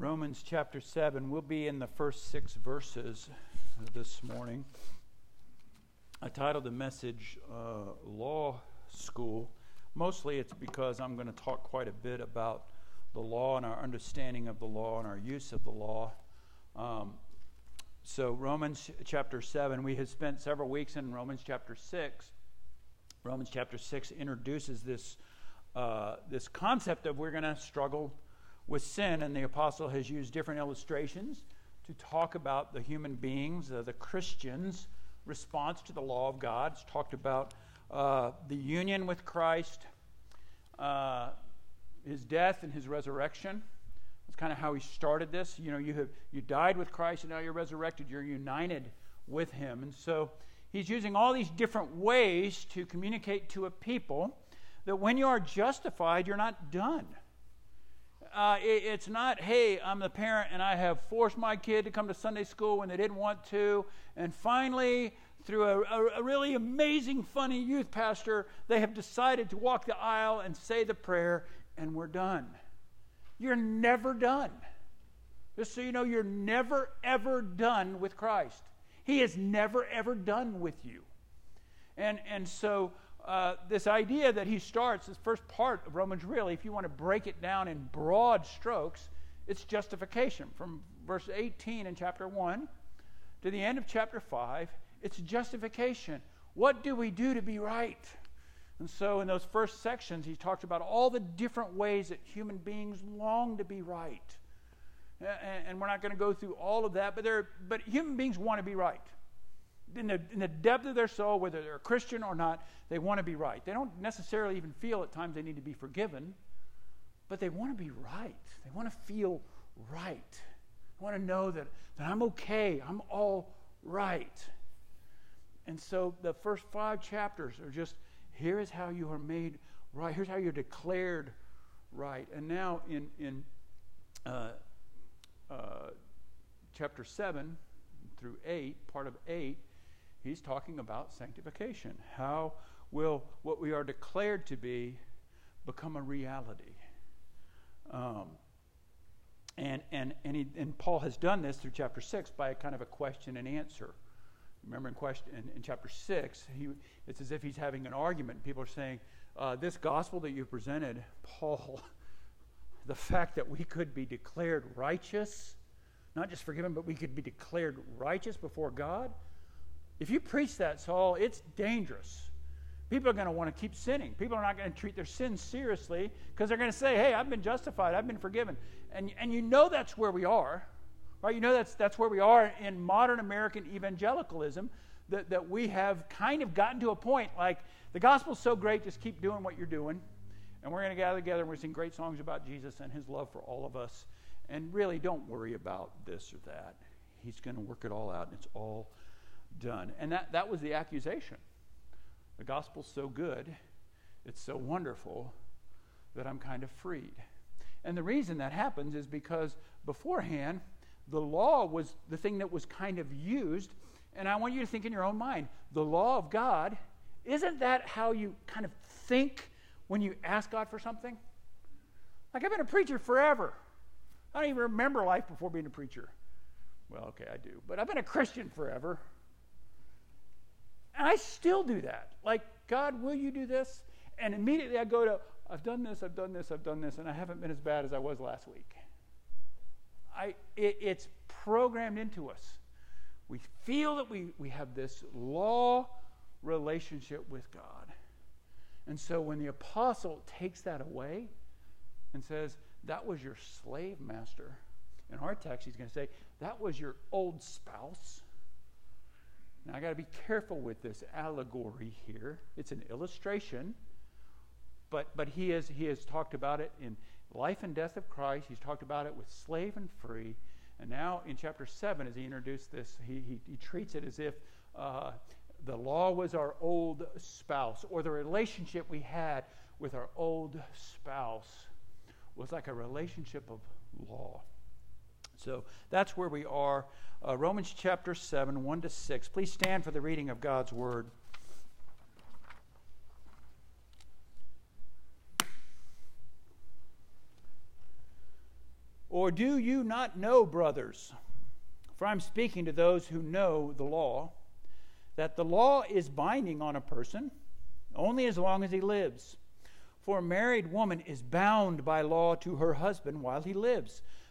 Romans chapter 7. We'll be in the first six verses this morning. I titled the message uh, Law School. Mostly it's because I'm going to talk quite a bit about the law and our understanding of the law and our use of the law. Um, so, Romans chapter 7, we have spent several weeks in Romans chapter 6. Romans chapter 6 introduces this, uh, this concept of we're going to struggle with sin, and the apostle has used different illustrations to talk about the human beings, uh, the Christians' response to the law of God. It's talked about uh, the union with Christ, uh, his death and his resurrection. That's kind of how he started this. You know, you have you died with Christ and now you're resurrected. You're united with him. And so he's using all these different ways to communicate to a people that when you are justified, you're not done uh, it, it's not, hey, I'm the parent and I have forced my kid to come to Sunday school when they didn't want to. And finally, through a, a, a really amazing, funny youth pastor, they have decided to walk the aisle and say the prayer, and we're done. You're never done. Just so you know, you're never, ever done with Christ. He is never, ever done with you. And, and so uh, this idea that he starts, this first part of Romans, really, if you want to break it down in broad strokes, it's justification. From verse 18 in chapter 1 to the end of chapter 5, it's justification. What do we do to be right? And so, in those first sections, he talks about all the different ways that human beings long to be right. And, we're not going to go through all of that, but, but human beings want to be right in the, in the depth of their soul, whether they're a Christian or not, they want to be right. They don't necessarily even feel at times they need to be forgiven, but they want to be right. They want to feel right. They want to know that, that I'm okay, I'm all right. And so the first five chapters are just here is how you are made right, here's how you're declared right. And now in, in uh, uh, chapter 7 through 8, part of 8, He's talking about sanctification. How will what we are declared to be become a reality? Um, and, and, and, he, and Paul has done this through chapter 6 by a kind of a question and answer. Remember in, question, in, in chapter 6, he, it's as if he's having an argument. People are saying, uh, This gospel that you presented, Paul, the fact that we could be declared righteous, not just forgiven, but we could be declared righteous before God, if you preach that, Saul, it's dangerous. People are going to want to keep sinning. People are not going to treat their sins seriously because they're going to say, hey, I've been justified, I've been forgiven. And, and you know that's where we are, right? You know that's, that's where we are in modern American evangelicalism, that, that we have kind of gotten to a point like the gospel's so great, just keep doing what you're doing. And we're going to gather together and we're sing great songs about Jesus and his love for all of us. And really, don't worry about this or that. He's going to work it all out, and it's all done. And that, that was the accusation. The gospel's so good, it's so wonderful that I'm kind of freed. And the reason that happens is because beforehand, the law was the thing that was kind of used. And I want you to think in your own mind the law of God, isn't that how you kind of think when you ask God for something? Like, I've been a preacher forever. I don't even remember life before being a preacher. Well, okay, I do. But I've been a Christian forever. And I still do that. Like, God, will you do this? And immediately I go to, I've done this, I've done this, I've done this, and I haven't been as bad as I was last week. I, it, it's programmed into us. We feel that we, we have this law relationship with God. And so when the apostle takes that away and says, That was your slave master, in our text, he's going to say, That was your old spouse. Now, I got to be careful with this allegory here. It's an illustration, but, but he, has, he has talked about it in life and death of Christ. He's talked about it with slave and free. And now in chapter 7, as he introduced this, he, he, he treats it as if uh, the law was our old spouse, or the relationship we had with our old spouse was like a relationship of law. So that's where we are uh, Romans chapter 7, 1 to 6. Please stand for the reading of God's word. Or do you not know, brothers? For I'm speaking to those who know the law, that the law is binding on a person only as long as he lives. For a married woman is bound by law to her husband while he lives.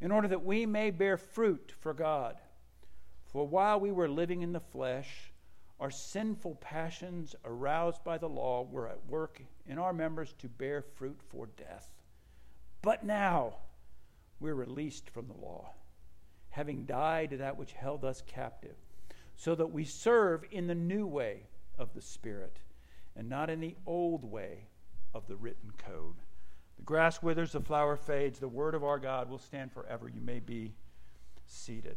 in order that we may bear fruit for God. For while we were living in the flesh, our sinful passions, aroused by the law, were at work in our members to bear fruit for death. But now we're released from the law, having died to that which held us captive, so that we serve in the new way of the Spirit, and not in the old way of the written code. The grass withers, the flower fades, the word of our God will stand forever. You may be seated.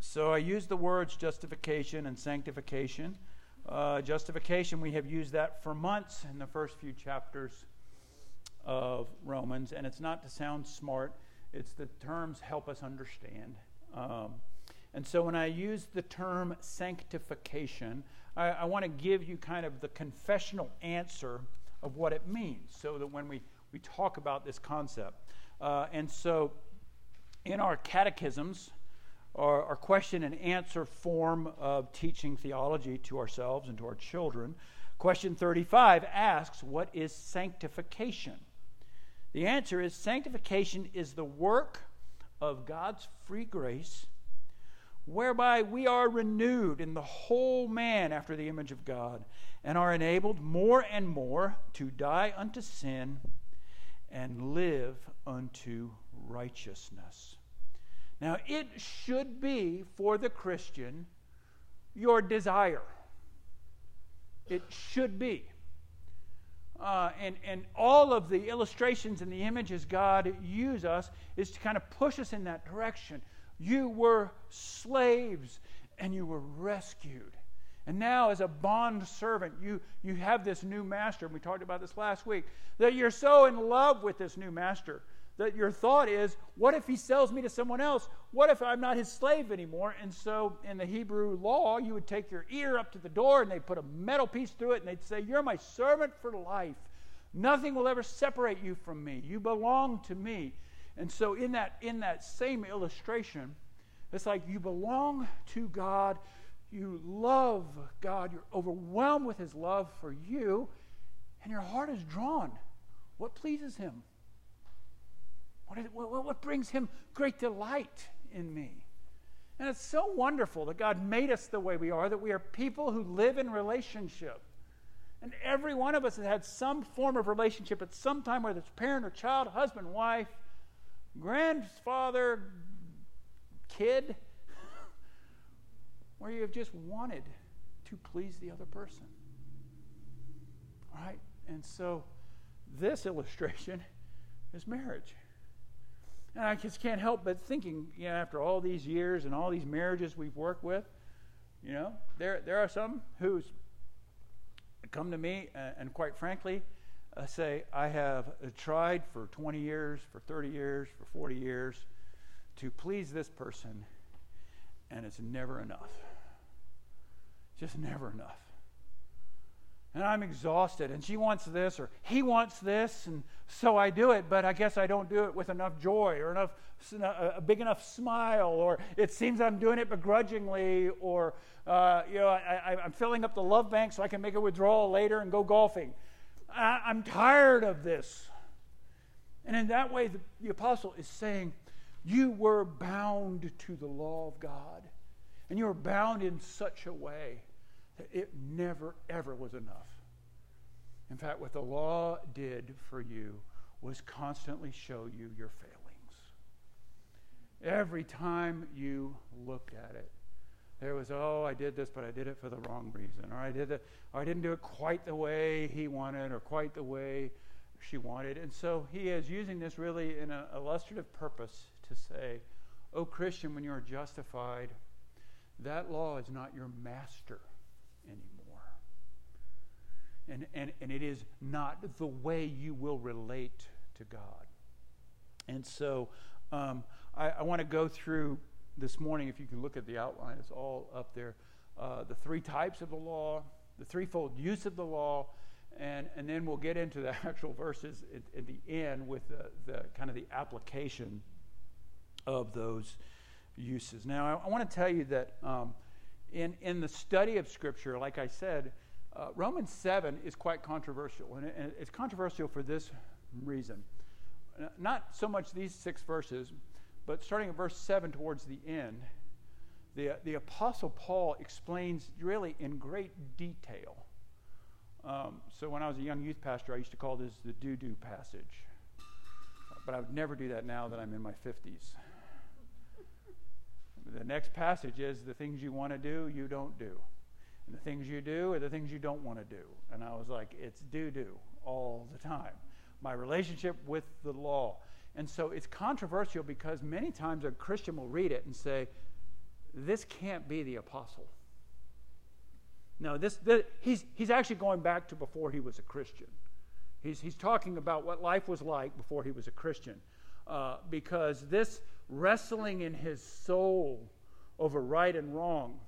So I use the words justification and sanctification. Uh, justification, we have used that for months in the first few chapters of Romans, and it's not to sound smart, it's the terms help us understand. Um, and so when I use the term sanctification, I, I want to give you kind of the confessional answer of what it means so that when we, we talk about this concept. Uh, and so in our catechisms, our, our question and answer form of teaching theology to ourselves and to our children, question 35 asks, What is sanctification? The answer is sanctification is the work of God's free grace, whereby we are renewed in the whole man after the image of God, and are enabled more and more to die unto sin and live unto righteousness. Now, it should be for the Christian your desire. It should be. Uh, and, and all of the illustrations and the images God use us is to kind of push us in that direction. You were slaves and you were rescued. And now, as a bond servant, you, you have this new master. And we talked about this last week. That you're so in love with this new master that your thought is, what if he sells me to someone else? What if I'm not his slave anymore? And so in the Hebrew law, you would take your ear up to the door and they'd put a metal piece through it and they'd say, You're my servant for life. Nothing will ever separate you from me. You belong to me. And so in that in that same illustration, it's like you belong to God, you love God, you're overwhelmed with his love for you, and your heart is drawn. What pleases him? What, is, what, what brings him great delight in me? And it's so wonderful that God made us the way we are, that we are people who live in relationship. And every one of us has had some form of relationship at some time, whether it's parent or child, husband, wife, grandfather, kid, where you have just wanted to please the other person. All right? And so this illustration is marriage. And I just can't help but thinking, you know, after all these years and all these marriages we've worked with, you know, there, there are some who's come to me and, and quite frankly uh, say, I have tried for 20 years, for 30 years, for 40 years to please this person, and it's never enough. Just never enough and I'm exhausted, and she wants this, or he wants this, and so I do it, but I guess I don't do it with enough joy or enough a big enough smile, or it seems I'm doing it begrudgingly, or uh, you know I, am filling up the love bank so I can make a withdrawal later and go golfing. I, I'm tired of this, and in that way, the, the apostle is saying, you were bound to the law of God, and you were bound in such a way that it never, ever was enough. In fact, what the law did for you was constantly show you your failings. Every time you looked at it, there was, oh, I did this, but I did it for the wrong reason, or I did it, or I didn't do it quite the way he wanted, or quite the way she wanted. And so he is using this really in an illustrative purpose to say, Oh, Christian, when you are justified, that law is not your master anymore. And, and, and it is not the way you will relate to God. And so um, I, I want to go through this morning, if you can look at the outline, it's all up there. Uh, the three types of the law, the threefold use of the law, and, and then we'll get into the actual verses at, at the end with the, the, kind of the application of those uses. Now, I, I want to tell you that um, in, in the study of Scripture, like I said, uh, Romans 7 is quite controversial, and, it, and it's controversial for this reason. Not so much these six verses, but starting at verse 7 towards the end, the, the Apostle Paul explains really in great detail. Um, so when I was a young youth pastor, I used to call this the doo doo passage. But I would never do that now that I'm in my 50s. The next passage is the things you want to do, you don't do. And the things you do are the things you don't want to do. And I was like, it's doo doo all the time. My relationship with the law. And so it's controversial because many times a Christian will read it and say, this can't be the apostle. No, this, this, he's, he's actually going back to before he was a Christian. He's, he's talking about what life was like before he was a Christian. Uh, because this wrestling in his soul over right and wrong,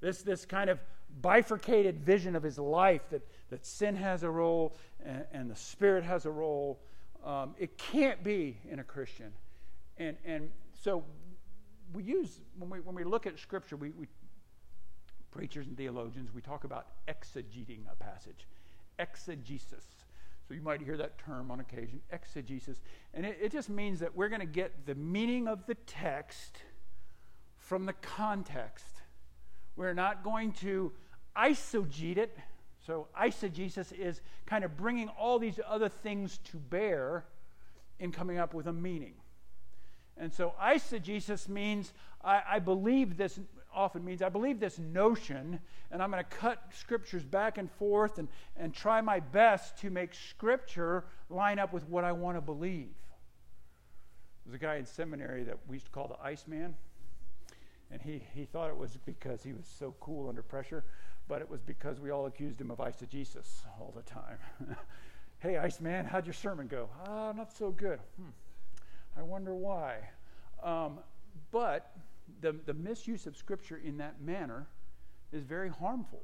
this, this kind of bifurcated vision of his life that, that sin has a role and, and the Spirit has a role, um, it can't be in a Christian. And, and so we use, when we, when we look at Scripture, we, we preachers and theologians, we talk about exegeting a passage, exegesis. So you might hear that term on occasion, exegesis. And it, it just means that we're going to get the meaning of the text from the context. We're not going to eisegete it. So eisegesis is kind of bringing all these other things to bear in coming up with a meaning. And so eisegesis means I, I believe this often means I believe this notion, and I'm going to cut scriptures back and forth and, and try my best to make scripture line up with what I want to believe. There's a guy in seminary that we used to call the Iceman, and he, he thought it was because he was so cool under pressure, but it was because we all accused him of eisegesis all the time. hey, Iceman, how'd your sermon go? Ah, not so good. Hmm. I wonder why. Um, but the, the misuse of Scripture in that manner is very harmful.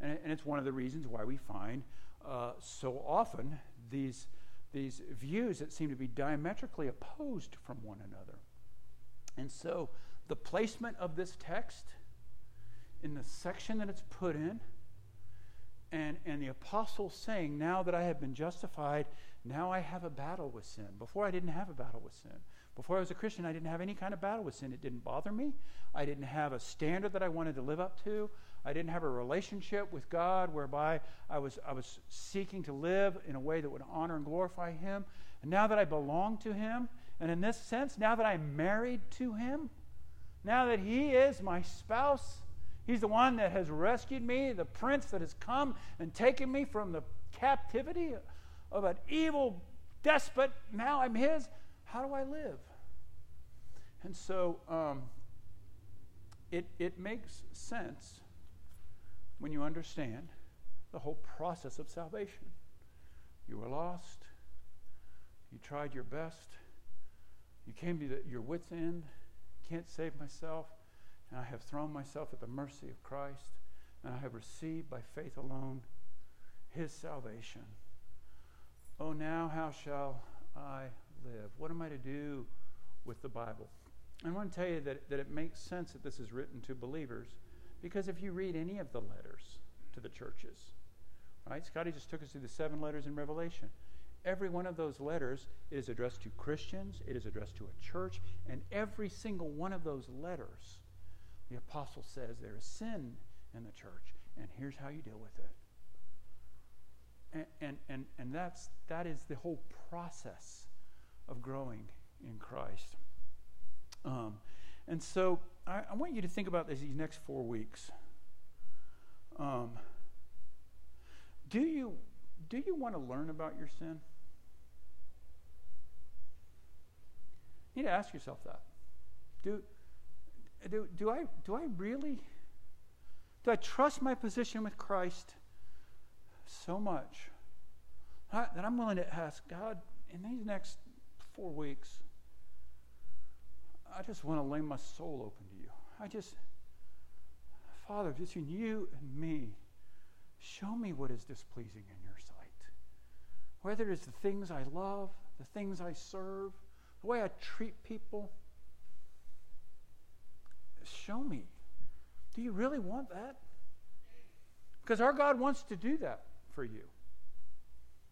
And, and it's one of the reasons why we find uh, so often these, these views that seem to be diametrically opposed from one another. And so the placement of this text in the section that it's put in, and, and the apostle saying, Now that I have been justified, now I have a battle with sin. Before I didn't have a battle with sin. Before I was a Christian, I didn't have any kind of battle with sin. It didn't bother me. I didn't have a standard that I wanted to live up to. I didn't have a relationship with God whereby I was, I was seeking to live in a way that would honor and glorify Him. And now that I belong to Him, and in this sense, now that I'm married to Him, now that He is my spouse, He's the one that has rescued me, the prince that has come and taken me from the captivity of an evil despot. Now I'm His. How do I live? And so um, it, it makes sense when you understand the whole process of salvation. You were lost, you tried your best, you came to the, your wits' end, can't save myself, and I have thrown myself at the mercy of Christ, and I have received by faith alone his salvation. Oh, now how shall I live? What am I to do with the Bible? I want to tell you that, that it makes sense that this is written to believers because if you read any of the letters to the churches, right? Scotty just took us through the seven letters in Revelation. Every one of those letters is addressed to Christians, it is addressed to a church, and every single one of those letters, the apostle says there is sin in the church, and here's how you deal with it. And, and, and, and that's, that is the whole process of growing in Christ. Um, and so I, I, want you to think about this these next four weeks. Um, do you do you want to learn about your sin? You need to ask yourself that. Do, do, do, I, do I really, do I trust my position with Christ so much that I'm willing to ask God in these next four weeks, I just want to lay my soul open to you. I just, Father, between you and me, show me what is displeasing in your sight. Whether it's the things I love, the things I serve, the way I treat people. Show me. Do you really want that? Because our God wants to do that for you.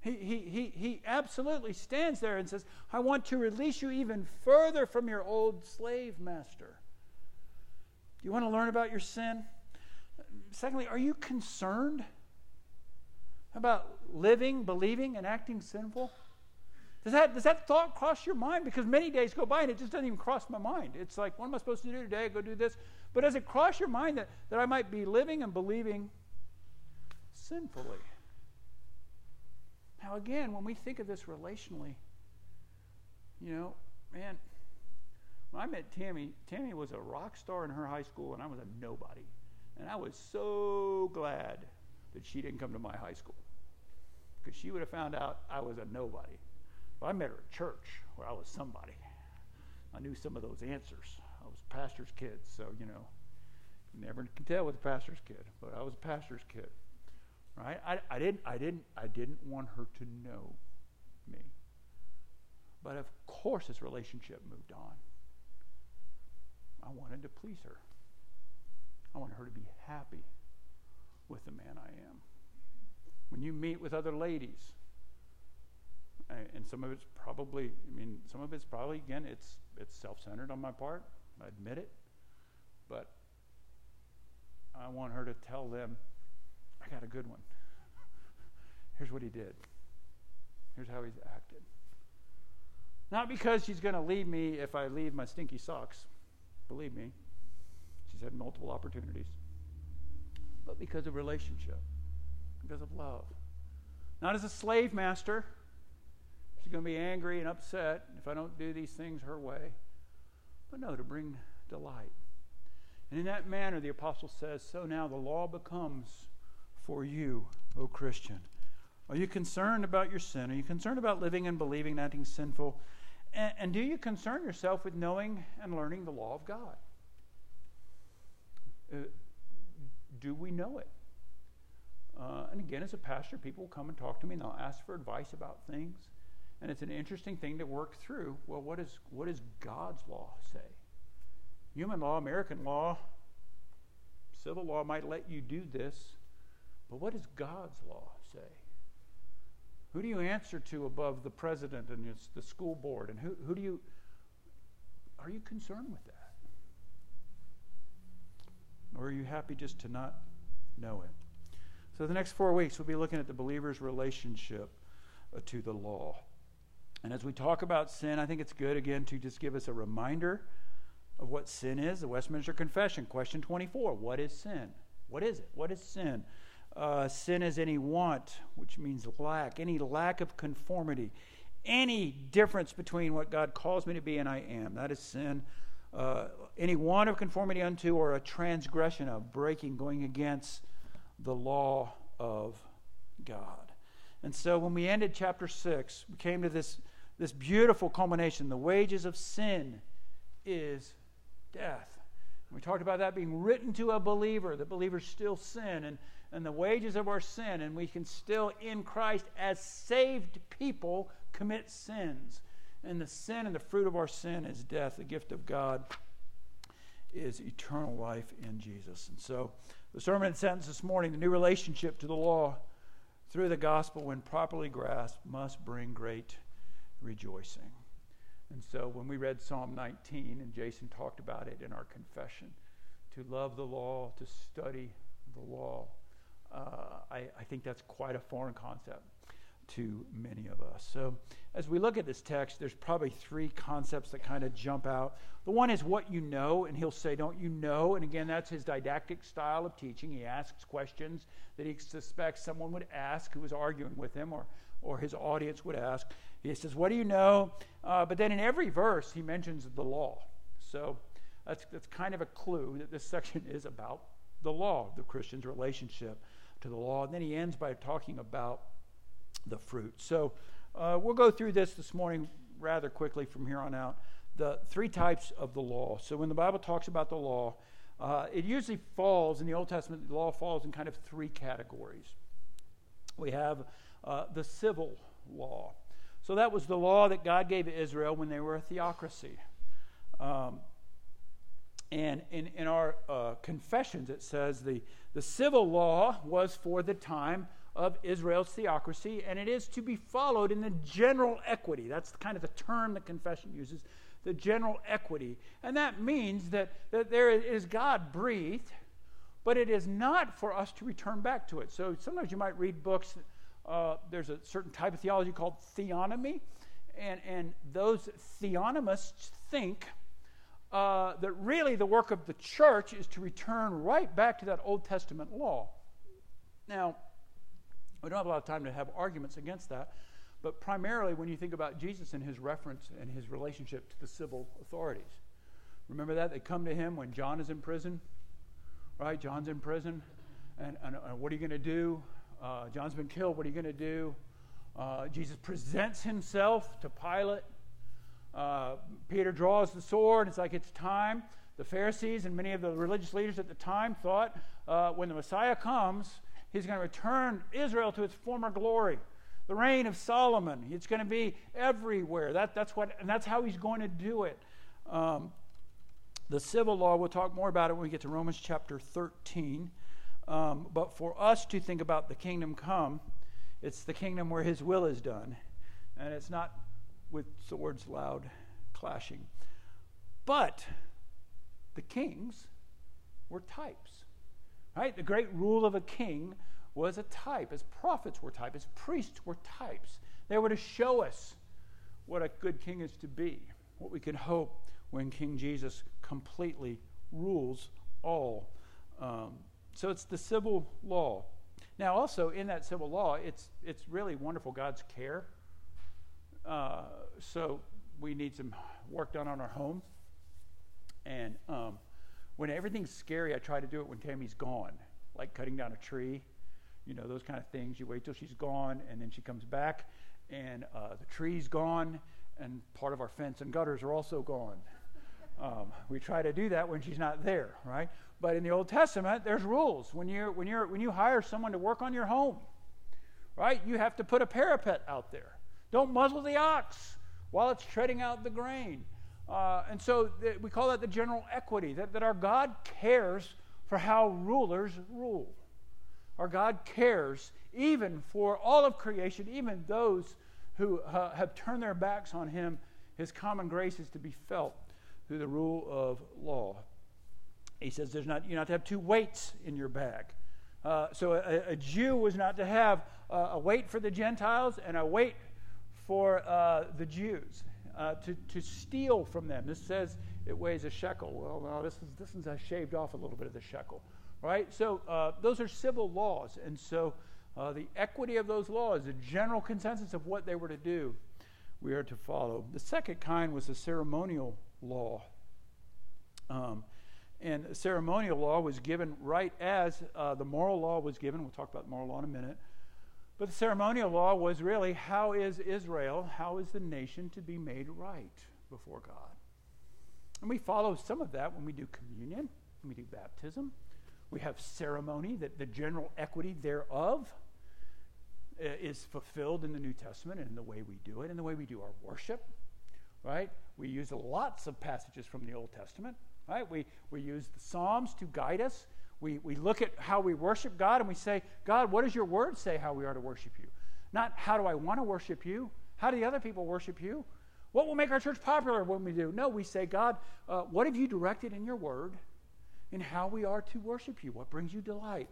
He, he, he, he absolutely stands there and says, I want to release you even further from your old slave master. Do you want to learn about your sin? Secondly, are you concerned about living, believing, and acting sinful? Does that, does that thought cross your mind? Because many days go by and it just doesn't even cross my mind. It's like, what am I supposed to do today? Go do this. But does it cross your mind that, that I might be living and believing sinfully? Now, again, when we think of this relationally, you know, man, when I met Tammy, Tammy was a rock star in her high school, and I was a nobody. And I was so glad that she didn't come to my high school because she would have found out I was a nobody. But I met her at church where I was somebody. I knew some of those answers. I was a pastor's kid, so, you know, you never can tell with a pastor's kid, but I was a pastor's kid. Right? I, I, didn't, I, didn't, I didn't want her to know me. But of course, this relationship moved on. I wanted to please her. I wanted her to be happy with the man I am. When you meet with other ladies, and some of it's probably, I mean, some of it's probably, again, it's, it's self centered on my part. I admit it. But I want her to tell them, I got a good one. Here's what he did. Here's how he's acted. Not because she's going to leave me if I leave my stinky socks. Believe me, she's had multiple opportunities. But because of relationship, because of love. Not as a slave master. She's going to be angry and upset if I don't do these things her way. But no, to bring delight. And in that manner, the apostle says, So now the law becomes for you, O Christian. Are you concerned about your sin? Are you concerned about living and believing and acting sinful? And, and do you concern yourself with knowing and learning the law of God? Uh, do we know it? Uh, and again, as a pastor, people will come and talk to me and they'll ask for advice about things. And it's an interesting thing to work through. Well, what, is, what does God's law say? Human law, American law, civil law might let you do this, but what does God's law say? Who do you answer to above the president and the school board? And who, who do you, are you concerned with that? Or are you happy just to not know it? So, the next four weeks, we'll be looking at the believer's relationship uh, to the law. And as we talk about sin, I think it's good, again, to just give us a reminder of what sin is. The Westminster Confession, question 24 What is sin? What is it? What is sin? Uh, sin is any want, which means lack, any lack of conformity, any difference between what God calls me to be and I am. That is sin. Uh, any want of conformity unto or a transgression of breaking, going against the law of God. And so when we ended chapter 6, we came to this, this beautiful culmination. The wages of sin is death. We talked about that being written to a believer. The believers still sin and, and the wages of our sin, and we can still, in Christ, as saved people, commit sins. And the sin and the fruit of our sin is death. The gift of God is eternal life in Jesus. And so, the sermon and sentence this morning the new relationship to the law through the gospel, when properly grasped, must bring great rejoicing. And so when we read Psalm 19, and Jason talked about it in our confession, to love the law, to study the law, uh, I, I think that's quite a foreign concept. To many of us. So, as we look at this text, there's probably three concepts that kind of jump out. The one is what you know, and he'll say, Don't you know? And again, that's his didactic style of teaching. He asks questions that he suspects someone would ask who was arguing with him or, or his audience would ask. He says, What do you know? Uh, but then in every verse, he mentions the law. So, that's, that's kind of a clue that this section is about the law, the Christian's relationship to the law. And then he ends by talking about the fruit. So uh, we'll go through this this morning rather quickly from here on out. The three types of the law. So when the Bible talks about the law, uh, it usually falls in the Old Testament, the law falls in kind of three categories. We have uh, the civil law. So that was the law that God gave Israel when they were a theocracy. Um, and in, in our uh, confessions, it says the, the civil law was for the time of Israel's theocracy, and it is to be followed in the general equity. That's kind of the term the confession uses the general equity. And that means that, that there is God breathed, but it is not for us to return back to it. So sometimes you might read books, uh, there's a certain type of theology called theonomy, and, and those theonomists think uh, that really the work of the church is to return right back to that Old Testament law. Now, we don't have a lot of time to have arguments against that, but primarily when you think about Jesus and his reference and his relationship to the civil authorities. Remember that? They come to him when John is in prison, right? John's in prison, and, and, and what are you going to do? Uh, John's been killed. What are you going to do? Uh, Jesus presents himself to Pilate uh, Peter draws the sword. It's like it's time. The Pharisees and many of the religious leaders at the time thought uh, when the Messiah comes, he's going to return Israel to its former glory. The reign of Solomon. It's going to be everywhere. That, that's what, and that's how he's going to do it. Um, the civil law, we'll talk more about it when we get to Romans chapter 13. Um, but for us to think about the kingdom come, it's the kingdom where his will is done. And it's not with swords loud clashing. But the kings were types. Right? The great rule of a king was a type. As prophets were types, as priests were types. They were to show us what a good king is to be, what we can hope when King Jesus completely rules all. Um, so it's the civil law. Now, also in that civil law, it's, it's really wonderful God's care uh, so we need some work done on our home. And um, when everything's scary, I try to do it when Tammy's gone, like cutting down a tree, you know, those kind of things. You wait till she's gone, and then she comes back, and uh, the tree's gone, and part of our fence and gutters are also gone. Um, we try to do that when she's not there, right? But in the Old Testament, there's rules. When you when you when you hire someone to work on your home, right? You have to put a parapet out there. Don't muzzle the ox while it's treading out the grain. Uh, and so th- we call that the general equity, that, that our God cares for how rulers rule. Our God cares even for all of creation, even those who uh, have turned their backs on Him. His common grace is to be felt through the rule of law. He says there's not, you're not to have two weights in your bag. Uh, so a, a, Jew was not to have uh, a weight for the Gentiles and a weight for uh, the Jews uh, to, to steal from them. This says it weighs a shekel. Well, no, this is, this is shaved off a little bit of the shekel, right? So uh, those are civil laws. And so uh, the equity of those laws, the general consensus of what they were to do, we are to follow. The second kind was the ceremonial law. Um, and ceremonial law was given right as uh, the moral law was given. We'll talk about the moral law in a minute. But the ceremonial law was really how is Israel, how is the nation to be made right before God? And we follow some of that when we do communion, when we do baptism. We have ceremony, that the general equity thereof uh, is fulfilled in the New Testament and in the way we do it, and the way we do our worship, right? We use lots of passages from the Old Testament, right? We, we use the Psalms to guide us we, we look at how we worship God and we say, God, what does your word say how we are to worship you? Not how do I want to worship you? How do the other people worship you? What will make our church popular when we do? No, we say, God, uh, what have you directed in your word in how we are to worship you? What brings you delight?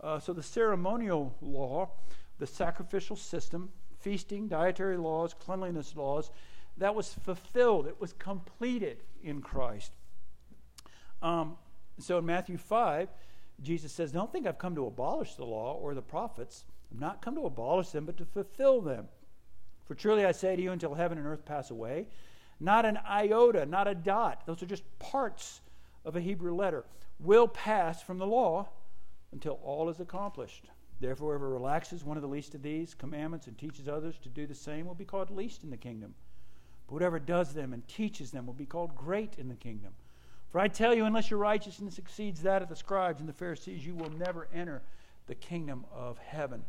Uh, so the ceremonial law, the sacrificial system, feasting, dietary laws, cleanliness laws, that was fulfilled. It was completed in Christ. Um, so in Matthew 5, Jesus says, Don't think I've come to abolish the law or the prophets. I've not come to abolish them, but to fulfill them. For truly I say to you, until heaven and earth pass away, not an iota, not a dot, those are just parts of a Hebrew letter, will pass from the law until all is accomplished. Therefore, whoever relaxes one of the least of these commandments and teaches others to do the same will be called least in the kingdom. But whoever does them and teaches them will be called great in the kingdom. For I tell you, unless your righteousness exceeds that of the scribes and the Pharisees, you will never enter the kingdom of heaven.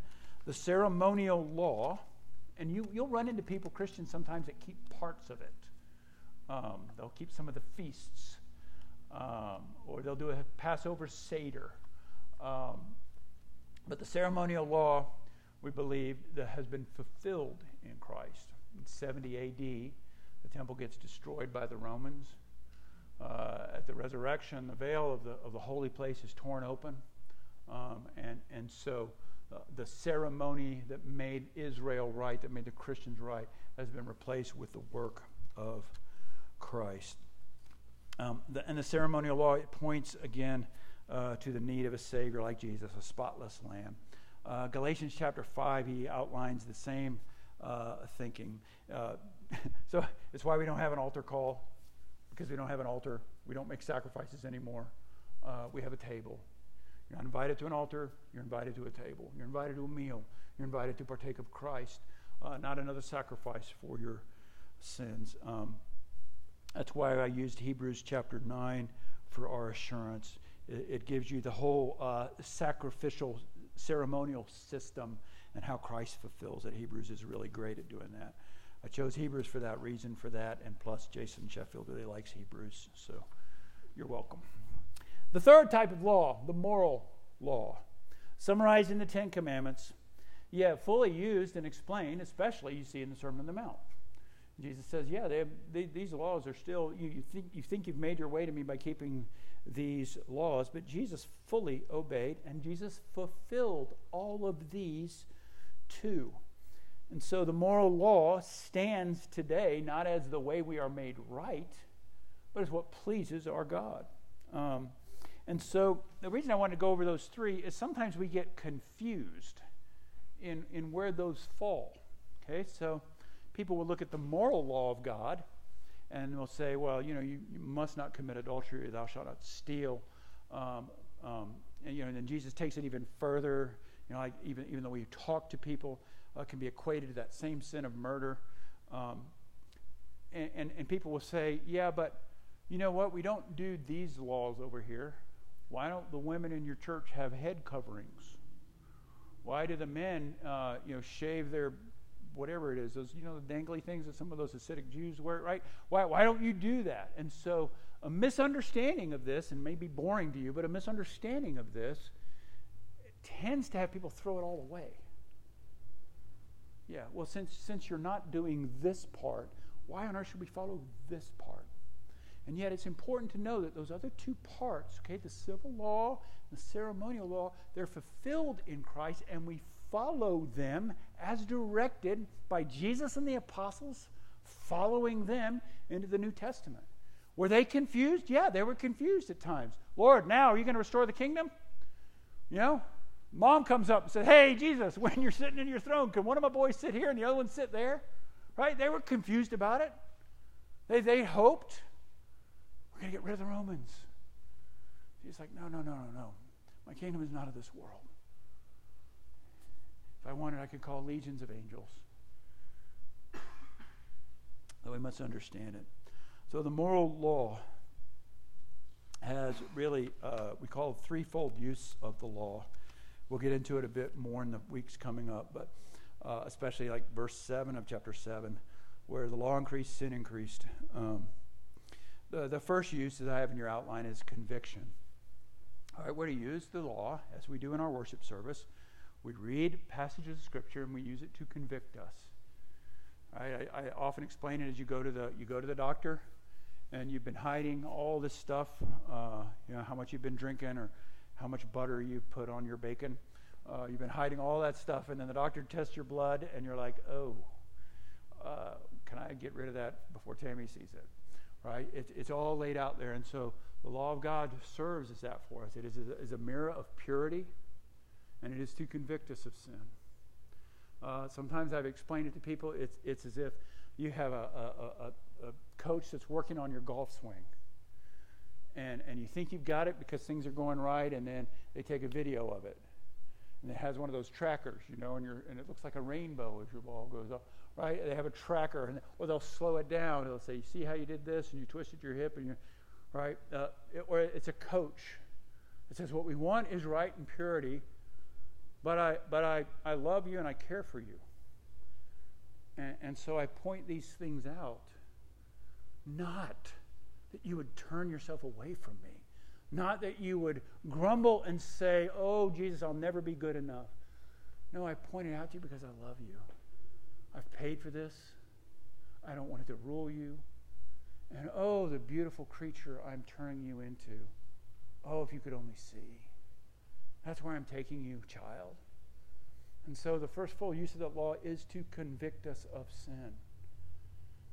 The ceremonial law, and you, you'll run into people, Christians sometimes, that keep parts of it. Um, they'll keep some of the feasts, um, or they'll do a Passover Seder. Um, but the ceremonial law, we believe, that has been fulfilled in Christ. In 70 AD, the temple gets destroyed by the Romans. Uh, at the resurrection, the veil of the, of the holy place is torn open. Um, and, and so uh, the ceremony that made Israel right, that made the Christians right, has been replaced with the work of Christ. Um, the, and the ceremonial law it points again uh, to the need of a Savior like Jesus, a spotless lamb. Uh, Galatians chapter 5, he outlines the same uh, thinking. Uh, so it's why we don't have an altar call, because we don't have an altar. We don't make sacrifices anymore. Uh, we have a table. You're not invited to an altar, you're invited to a table. You're invited to a meal. You're invited to partake of Christ, uh, not another sacrifice for your sins. Um, that's why I used Hebrews chapter 9 for our assurance. It, it gives you the whole uh, sacrificial ceremonial system and how Christ fulfills it. Hebrews is really great at doing that. I chose Hebrews for that reason, for that, and plus Jason Sheffield really likes Hebrews, so you're welcome. The third type of law, the moral law, summarized in the Ten Commandments, yet fully used and explained, especially you see in the Sermon on the Mount. Jesus says, "Yeah, they have, they, these laws are still. You, you, think you think you've made your way to me by keeping these laws, but Jesus fully obeyed, and Jesus fulfilled all of these too. And so the moral law stands today not as the way we are made right, but as what pleases our God. Um, and so the reason I want to go over those three is sometimes we get confused in, in where those fall. Okay, so people will look at the moral law of God and they'll say, well, you know, you, you must not commit adultery, thou shalt not steal. Um, um, and, you know, and then Jesus takes it even further. You know, like even, even though we talk to people, uh, can be equated to that same sin of murder. Um, and, and, and people will say, yeah, but you know what? We don't do these laws over here. Why don't the women in your church have head coverings? Why do the men, uh, you know, shave their whatever it is, those, you know, the dangly things that some of those Hasidic Jews wear, right? Why, why don't you do that? And so a misunderstanding of this, and may be boring to you, but a misunderstanding of this tends to have people throw it all away. Yeah, well, since, since you're not doing this part, why on earth should we follow this part? And yet it's important to know that those other two parts, okay, the civil law, the ceremonial law, they're fulfilled in Christ, and we follow them as directed by Jesus and the apostles, following them into the New Testament. Were they confused? Yeah, they were confused at times. Lord, now are you going to restore the kingdom? You know, mom comes up and says, Hey, Jesus, when you're sitting in your throne, can one of my boys sit here and the other one sit there? Right? They were confused about it. They, they hoped, We're going to get rid of the Romans. He's like, No, no, no, no, no. My kingdom is not of this world. If I wanted, I could call legions of angels. Though we must understand it. So the moral law has really, uh, we call it threefold use of the law. We'll get into it a bit more in the weeks coming up, but uh, especially like verse 7 of chapter 7, where the law increased, sin increased. Um, the, the first use that I have in your outline is conviction. All right, we're to use the law as we do in our worship service we read passages of Scripture and we use it to convict us. I, I, often explain it as you go to the you go to the doctor, and you've been hiding all this stuff, uh, you know how much you've been drinking or how much butter you put on your bacon. Uh, you've been hiding all that stuff, and then the doctor tests your blood, and you're like, oh, uh, can I get rid of that before Tammy sees it? Right? It, it's all laid out there. And so the law of God serves as that for us. It is a, is a mirror of purity, and it is to convict us of sin. Uh, sometimes I've explained it to people. It's, it's as if you have a, a, a, a coach that's working on your golf swing. And, and you think you've got it because things are going right, and then they take a video of it. And it has one of those trackers, you know, and, you and it looks like a rainbow as your ball goes up, right? They have a tracker, and, or they'll slow it down. They'll say, You see how you did this, and you twisted your hip, and you right? Uh, it, or it's a coach. that says, What we want is right and purity, but I, but I, I love you and I care for you. And, and so I point these things out. Not that you would turn yourself away from me. Not that you would grumble and say, Oh, Jesus, I'll never be good enough. No, I point it out to you because I love you. I've paid for this. I don't want it to rule you. And oh, the beautiful creature I'm turning you into. Oh, if you could only see. That's where I'm taking you, child. And so the first full use of that law is to convict us of sin.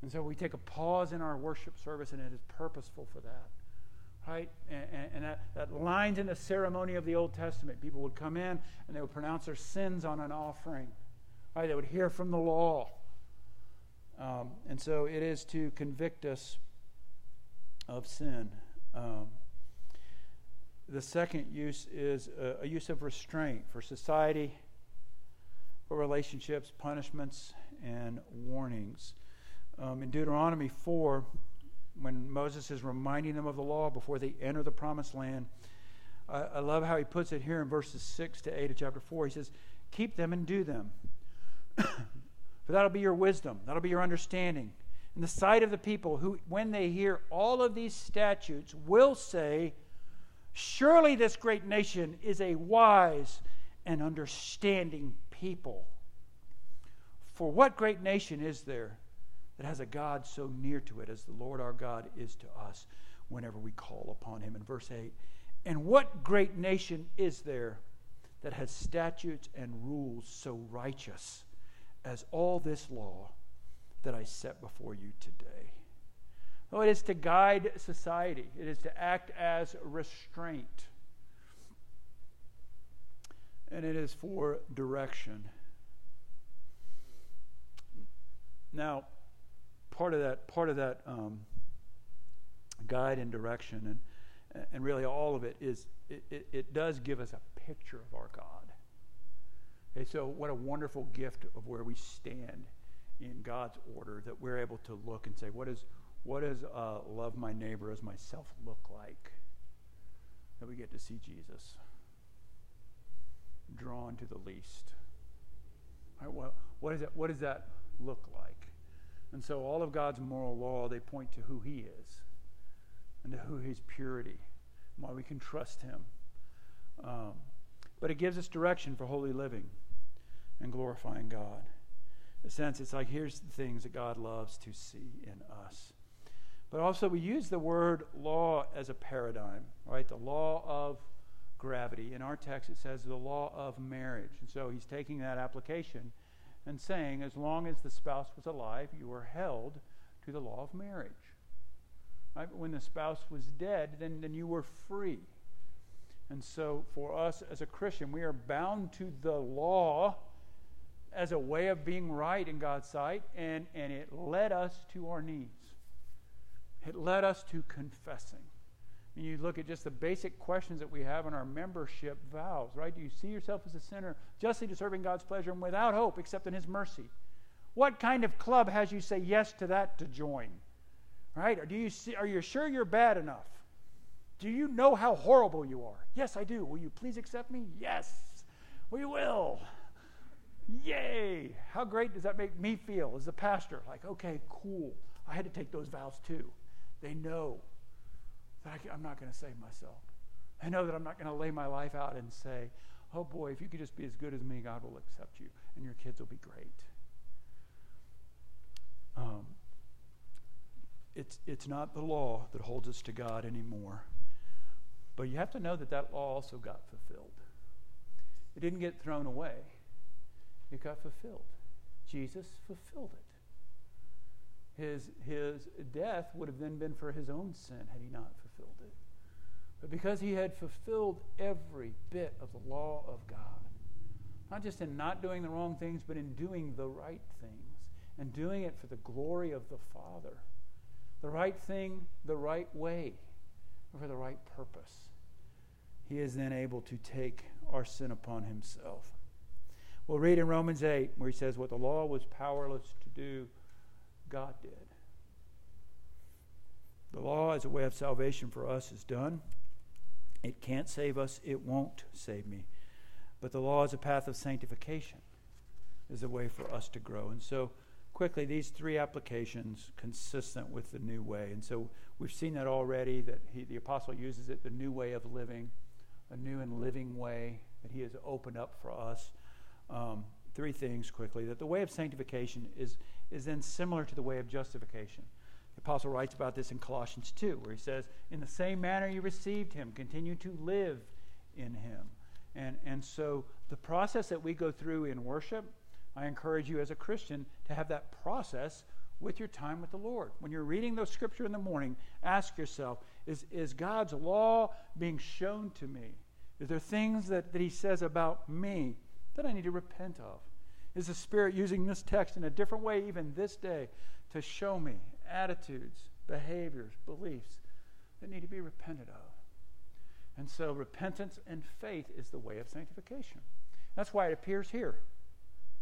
And so we take a pause in our worship service, and it is purposeful for that. Right? And, and, and that, that lines in the ceremony of the Old Testament. People would come in and they would pronounce their sins on an offering. Right? They would hear from the law. Um, and so it is to convict us of sin. Um, the second use is a, a, use of restraint for society, for relationships, punishments, and warnings. Um, in Deuteronomy 4, when Moses is reminding them of the law before they enter the promised land, I, I love how he puts it here in verses 6 to 8 of chapter 4. He says, Keep them and do them. For that'll be your wisdom, that'll be your understanding. In the sight of the people who, when they hear all of these statutes, will say, Surely this great nation is a wise and understanding people. For what great nation is there that has a God so near to it as the Lord our God is to us whenever we call upon him? In verse 8, and what great nation is there that has statutes and rules so righteous as all this law that I set before you today. Oh, it is to guide society, it is to act as restraint, and it is for direction. Now, part of that, part of that um, guide and direction, and and really all of it is it, it, it does give us a picture of our God. Okay, so what a wonderful gift of where we stand in God's order that we're able to look and say, what, is, what does uh, love my neighbor as myself look like? That we get to see Jesus drawn to the least. Right, what, what, is that, what does that look like? And so all of God's moral law, they point to who he is and to who his purity, why we can trust him. Um, but it gives us direction for holy living and glorifying God. In a sense, it's like here's the things that God loves to see in us. But also, we use the word law as a paradigm, right? The law of gravity. In our text, it says the law of marriage. And so he's taking that application and saying, as long as the spouse was alive, you were held to the law of marriage. Right? But when the spouse was dead, then, then you were free. And so, for us as a Christian, we are bound to the law as a way of being right in God's sight, and, and it led us to our knees. It led us to confessing. Mean, you look at just the basic questions that we have in our membership vows, right? Do you see yourself as a sinner justly deserving God's pleasure and without hope except in His mercy? What kind of club has you say yes to that to join? Right? Or do you see, are you sure you're bad enough? Do you know how horrible you are? Yes, I do. Will you please accept me? Yes, we will. Yay! How great does that make me feel as a pastor? Like, okay, cool. I had to take those vows too. They know that I, am not going to save myself. I know that I'm not going to lay my life out and say, oh boy, if you could just be as good as me, God will accept you and your kids will be great. Um, it's, it's not the law that holds us to God anymore. But you have to know that that law also got fulfilled. It didn't get thrown away, it got fulfilled. Jesus fulfilled it. His, his death would have then been for his own sin had he not. But because he had fulfilled every bit of the law of God, not just in not doing the wrong things, but in doing the right things and doing it for the glory of the Father. The right thing, the right way, for the right purpose. He is then able to take our sin upon himself. We'll read in Romans 8 where he says, What the law was powerless to do, God did. The law as a way of salvation for us is done. It can't save us, it won't save me. But the law is a path of sanctification, is a way for us to grow. And so, quickly, these three applications consistent with the new way. And so, we've seen that already, that he, the apostle uses it, the new way of living, a new and living way that he has opened up for us. Um, three things quickly that the way of sanctification is, is then similar to the way of justification. Apostle writes about this in Colossians 2, where he says, In the same manner you received him, continue to live in him. And, and so the process that we go through in worship, I encourage you as a Christian to have that process with your time with the Lord. When you're reading the scripture in the morning, ask yourself is, is God's law being shown to me? Is there things that, that He says about me that I need to repent of? Is the Spirit using this text in a different way, even this day, to show me attitudes, behaviors, beliefs that need to be repented of? And so repentance and faith is the way of sanctification. That's why it appears here.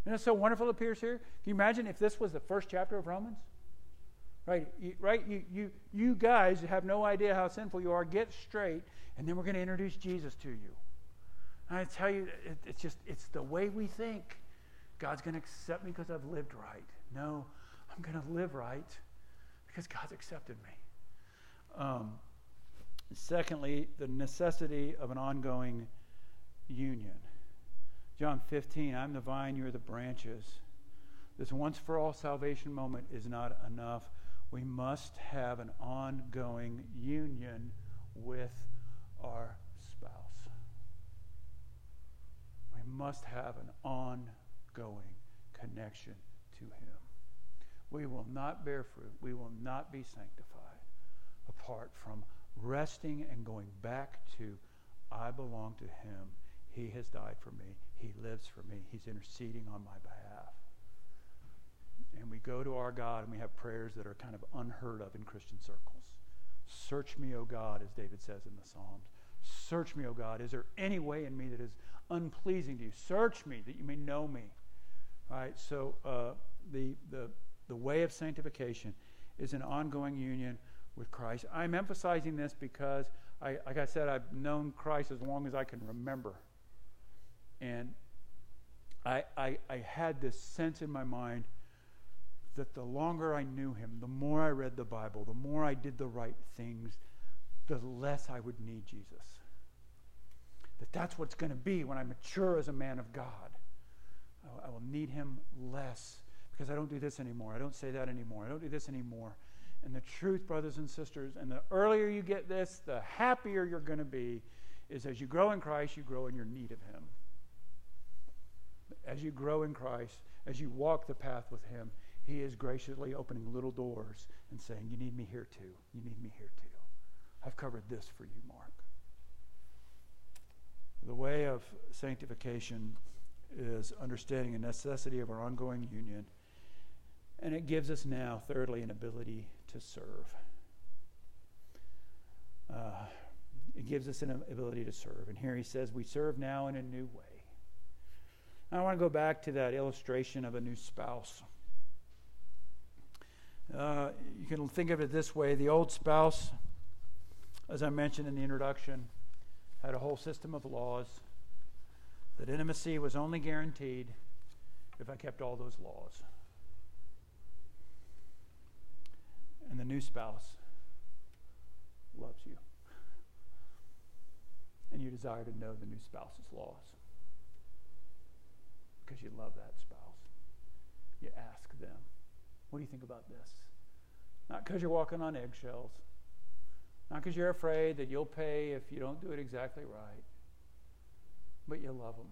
Isn't it so wonderful it appears here? Can you imagine if this was the first chapter of Romans? Right? You, right? You, you, you guys have no idea how sinful you are. Get straight, and then we're going to introduce Jesus to you. And I tell you, it, it's just, it's the way we think. God's going to accept me because I've lived right. No, I'm going to live right because God's accepted me. Um, Secondly, the necessity of an ongoing union. John 15, I'm the vine, you're the branches. This once for all salvation moment is not enough. We must have an ongoing union with our spouse. We must have an ongoing connection to Him. We will not bear fruit, we will not be sanctified apart from resting and going back to, I belong to him. He has died for me. He lives for me. He's interceding on my behalf. And we go to our God and we have prayers that are kind of unheard of in Christian circles. Search me, O God, as David says in the Psalms. Search me, O God. Is there any way in me that is unpleasing to you? Search me that you may know me. All right, so uh, the, the, the way of sanctification is an ongoing union with Christ. I'm emphasizing this because, I, like I said, I've known Christ as long as I can remember. And I, I, I had this sense in my mind that the longer I knew him, the more I read the Bible, the more I did the right things, the less I would need Jesus. That that's what's going to be when I mature as a man of God. I will need him less because I don't do this anymore. I don't say that anymore. I don't do this anymore. And the truth, brothers and sisters, and the earlier you get this, the happier you're going to be, is as you grow in Christ, you grow in your need of Him. As you grow in Christ, as you walk the path with Him, He is graciously opening little doors and saying, You need me here too. You need me here too. I've covered this for you, Mark. The way of sanctification is understanding the necessity of our ongoing union. And it gives us now, thirdly, an ability to serve. Uh, it gives us an ability to serve. And here he says, We serve now in a new way. I want to go back to that illustration of a new spouse. Uh, you can think of it this way the old spouse, as I mentioned in the introduction, had a whole system of laws that intimacy was only guaranteed if I kept all those laws. And the new spouse loves you. And you desire to know the new spouse's laws because you love that spouse. You ask them, What do you think about this? Not because you're walking on eggshells, not because you're afraid that you'll pay if you don't do it exactly right, but you love them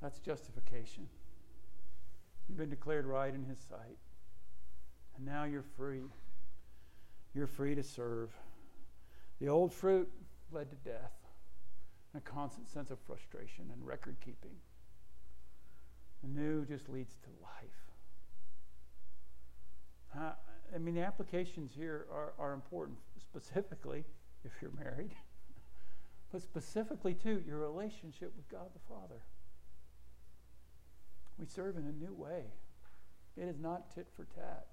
That's justification. You've been declared right in His sight. And now you're free. You're free to serve. The old fruit led to death and a constant sense of frustration and record keeping. The new just leads to life. Uh, I mean, the applications here are, are important, specifically if you're married, but specifically, too, your relationship with God the Father. We serve in a new way. It is not tit for tat.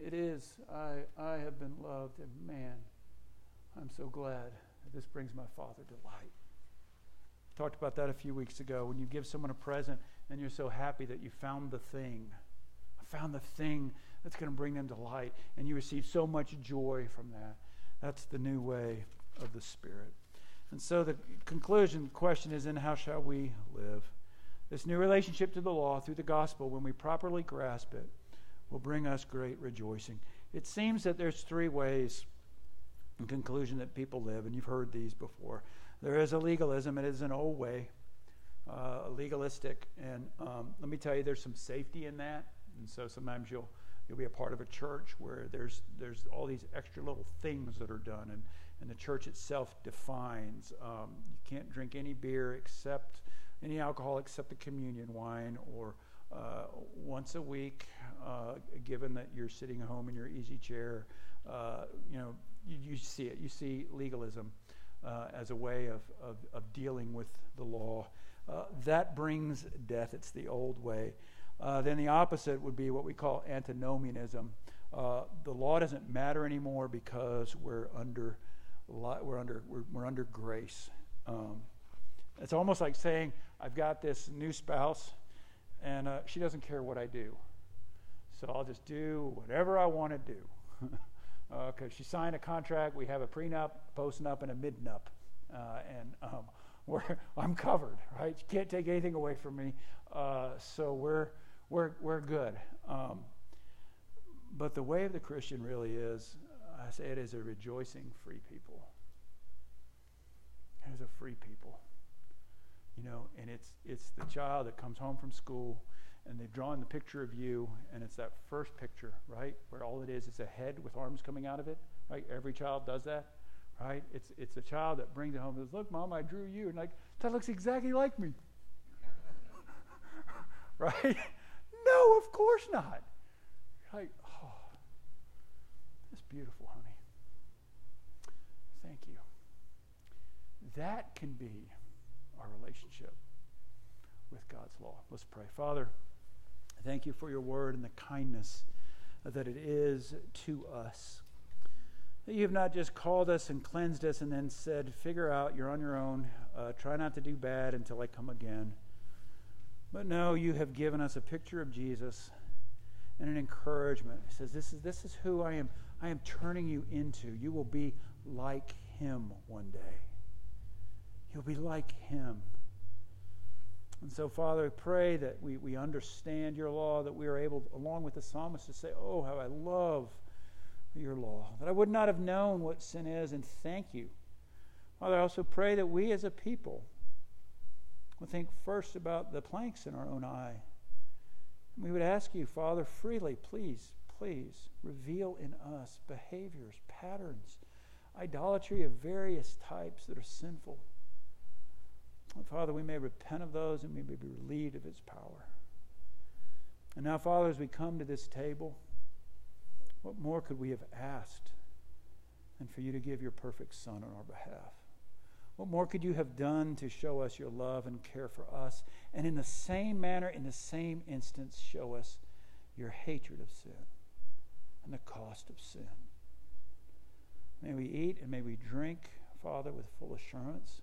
It is, I, I have been loved, and man, I'm so glad that this brings my Father delight. Talked about that a few weeks ago. When you give someone a present and you're so happy that you found the thing, I found the thing that's going to bring them delight, and you receive so much joy from that. That's the new way of the Spirit. And so the conclusion question is: In how shall we live? This new relationship to the law through the gospel, when we properly grasp it, will bring us great rejoicing. It seems that there's three ways, in conclusion, that people live, and you've heard these before. There is a legalism; it is an old way, uh, legalistic, and um, let me tell you, there's some safety in that. And so sometimes you'll you'll be a part of a church where there's there's all these extra little things that are done, and and the church itself defines um, you can't drink any beer except any alcohol except the communion wine, or uh, once a week, uh, given that you're sitting home in your easy chair, uh, you know, you, you, see it. You see legalism uh, as a way of, of, of, dealing with the law. Uh, that brings death. It's the old way. Uh, then the opposite would be what we call antinomianism. the law doesn't matter anymore because we're under, we're under, we're, we're under grace. Um, it's almost like saying, I've got this new spouse, and uh, she doesn't care what I do. So I'll just do whatever I want to do. Because uh, she signed a contract, we have a prenup, postnup, and a midnup. Uh, and um, we're, I'm covered, right? You can't take anything away from me. Uh, so we're, we're, we're good. Um, but the way of the Christian really is, I say it is a rejoicing free people. It is a free people you know, and it's it's the child that comes home from school and they've drawn the picture of you and it's that first picture, right? Where all it is is a head with arms coming out of it, right? Every child does that, right? It's it's a child that brings it home and says, "Look, mom, I drew you." And like, "That looks exactly like me." right? no, of course not. Like, oh, that's beautiful, honey. Thank you. That can be our relationship with God's law. Let's pray. Father, thank you for your word and the kindness that it is to us. That you have not just called us and cleansed us and then said, figure out, you're on your own, uh, try not to do bad until I come again. But no, you have given us a picture of Jesus and an encouragement. It says, this is, this is who I am. I am turning you into. You will be like him one day. You'll be like him. And so, Father, I pray that we, we understand your law, that we are able, along with the psalmist, to say, Oh, how I love your law, that I would not have known what sin is, and thank you. Father, I also pray that we as a people would think first about the planks in our own eye. We would ask you, Father, freely, please, please, reveal in us behaviors, patterns, idolatry of various types that are sinful. Father, we may repent of those and we may be relieved of its power. And now, Father, as we come to this table, what more could we have asked than for you to give your perfect Son on our behalf? What more could you have done to show us your love and care for us? And in the same manner, in the same instance, show us your hatred of sin and the cost of sin. May we eat and may we drink, Father, with full assurance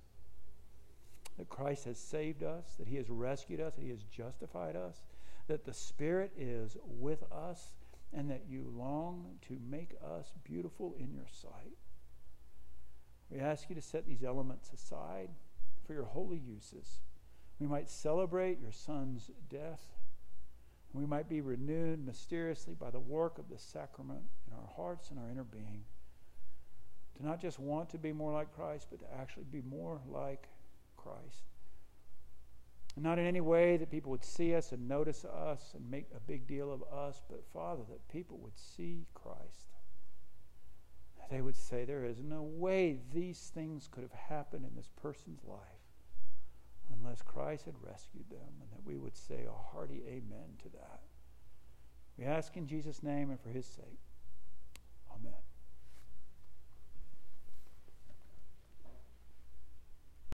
that Christ has saved us, that He has rescued us, that He has justified us, that the Spirit is with us, and that you long to make us beautiful in your sight. We ask you to set these elements aside for your holy uses. We might celebrate your Son's death. And we might be renewed mysteriously by the work of the sacrament in our hearts and our inner being. To not just want to be more like Christ, but to actually be more like Christ. not in any way that people would see us and notice us and make a big deal of us, but Father, that people would see Christ. They would say, There is no way these things could have happened in this person's life unless Christ had rescued them, and that we would say a hearty amen to that. We ask in Jesus' name and for his sake. Amen.